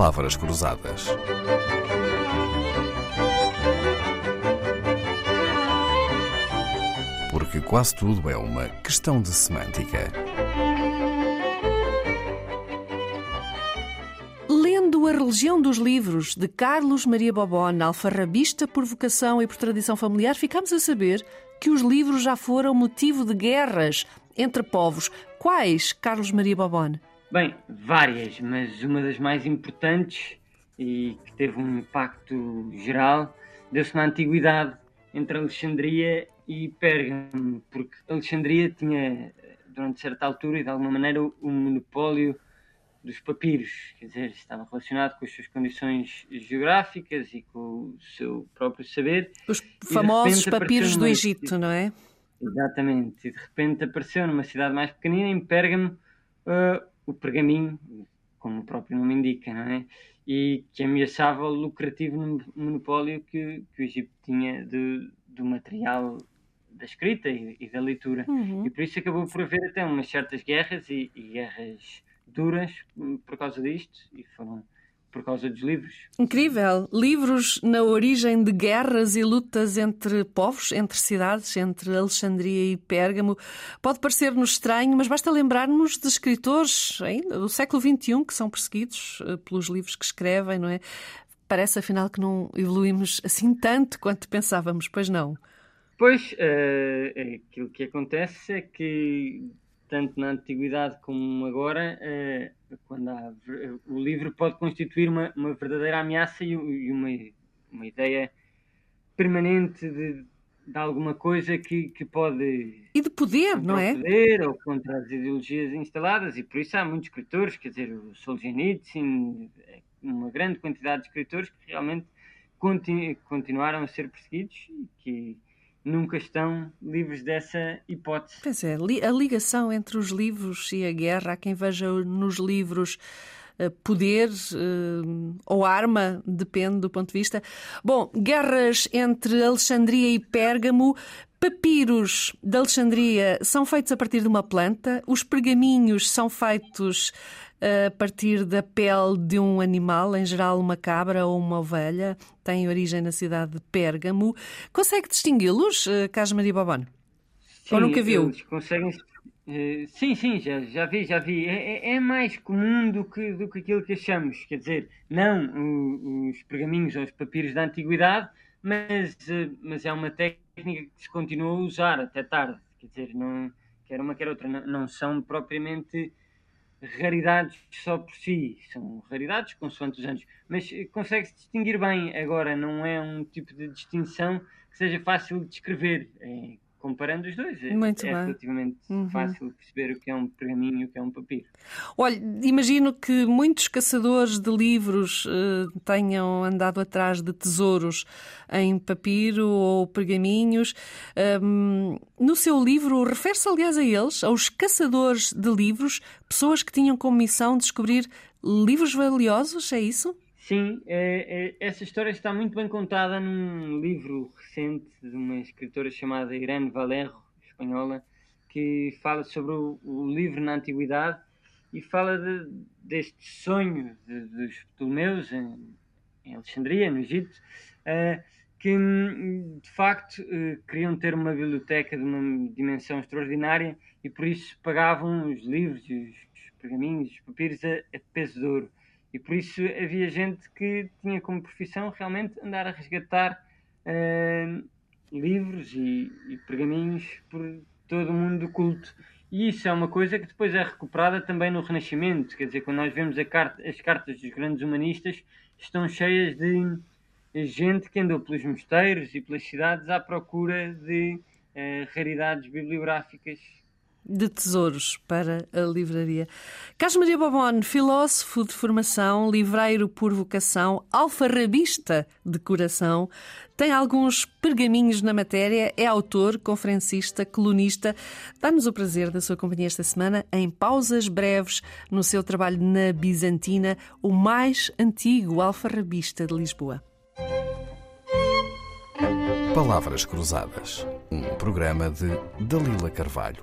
Palavras Cruzadas. Porque quase tudo é uma questão de semântica. Lendo A Religião dos Livros, de Carlos Maria Bobon, alfarrabista por vocação e por tradição familiar, ficamos a saber que os livros já foram motivo de guerras entre povos. Quais, Carlos Maria Bobon? Bem, várias, mas uma das mais importantes e que teve um impacto geral deu-se na Antiguidade entre Alexandria e Pérgamo, porque Alexandria tinha, durante certa altura e de alguma maneira, o monopólio dos papiros, quer dizer, estava relacionado com as suas condições geográficas e com o seu próprio saber. Os famosos papiros do Egito, não é? Exatamente, e de repente apareceu numa cidade mais pequenina, em Pérgamo, uh, o pergaminho, como o próprio nome indica, não é? E que ameaçava o lucrativo monopólio que, que o Egito tinha de, do material da escrita e, e da leitura. Uhum. E por isso acabou por haver até umas certas guerras e, e guerras duras por causa disto, e foram por causa dos livros. Incrível! Livros na origem de guerras e lutas entre povos, entre cidades, entre Alexandria e Pérgamo. Pode parecer-nos estranho, mas basta lembrar-nos de escritores ainda do século XXI que são perseguidos eh, pelos livros que escrevem, não é? Parece afinal que não evoluímos assim tanto quanto pensávamos, pois não? Pois, uh, aquilo que acontece é que tanto na antiguidade como agora, eh, quando há, o livro pode constituir uma, uma verdadeira ameaça e, e uma, uma ideia permanente de, de alguma coisa que, que pode. E de poder, não é? Poder ou contra as ideologias instaladas, e por isso há muitos escritores, quer dizer, o Solzhenitsyn, uma grande quantidade de escritores que realmente continu, continuaram a ser perseguidos e que nunca estão livres dessa hipótese. Pois é, a ligação entre os livros e a guerra, há quem veja nos livros poder eh, ou arma, depende do ponto de vista. Bom, guerras entre Alexandria e Pérgamo. Papiros de Alexandria são feitos a partir de uma planta, os pergaminhos são feitos a partir da pele de um animal, em geral uma cabra ou uma ovelha, tem origem na cidade de Pérgamo. Consegue distingui-los, eh, Bobano? Sim, ou nunca viu? conseguem Uh, sim, sim, já, já vi, já vi. É, é, é, mais comum do que, do que aquilo que achamos. Quer dizer, não o, os pergaminhos ou os papiros da antiguidade, mas, uh, mas é uma técnica que se continua a usar até tarde. Quer dizer, não, quer uma quer outra, não, não são propriamente raridades só por si, são raridades consoante os anos, mas eh, consegue-se distinguir bem. Agora, não é um tipo de distinção que seja fácil de descrever. É, comparando os dois, é, Muito é bem. relativamente uhum. fácil perceber o que é um pergaminho e o que é um papiro. Olha, imagino que muitos caçadores de livros uh, tenham andado atrás de tesouros em papiro ou pergaminhos. Um, no seu livro, refere-se, aliás, a eles, aos caçadores de livros, pessoas que tinham como missão descobrir livros valiosos, é isso? Sim, é, é, essa história está muito bem contada num livro recente de uma escritora chamada Irene Valerro, espanhola, que fala sobre o, o livro na Antiguidade e fala de, deste sonho de, dos Ptolomeus em, em, Alexandria, no Egito, uh, que de facto uh, queriam ter uma biblioteca de uma dimensão extraordinária e por isso pagavam os livros, os, os pergaminhos, os papiros a, a peso de ouro. E por isso havia gente que tinha como profissão realmente andar a resgatar uh, livros e, e, pergaminhos por todo o mundo do culto. E isso é uma coisa que depois é recuperada também no Renascimento. Quer dizer, quando nós vemos carta, as cartas dos grandes humanistas, estão cheias de gente que andou pelos mosteiros e pelas cidades à procura de uh, raridades bibliográficas de tesouros para a livraria. Carlos Maria Bobon, filósofo de formação, livreiro por vocação, alfarrabista de coração, tem alguns pergaminhos na matéria, é autor, conferencista, colunista. Dá-nos o prazer da sua companhia esta semana em pausas breves no seu trabalho na Bizantina, o mais antigo alfarrabista de Lisboa. Palavras Cruzadas, um programa de Dalila Carvalho.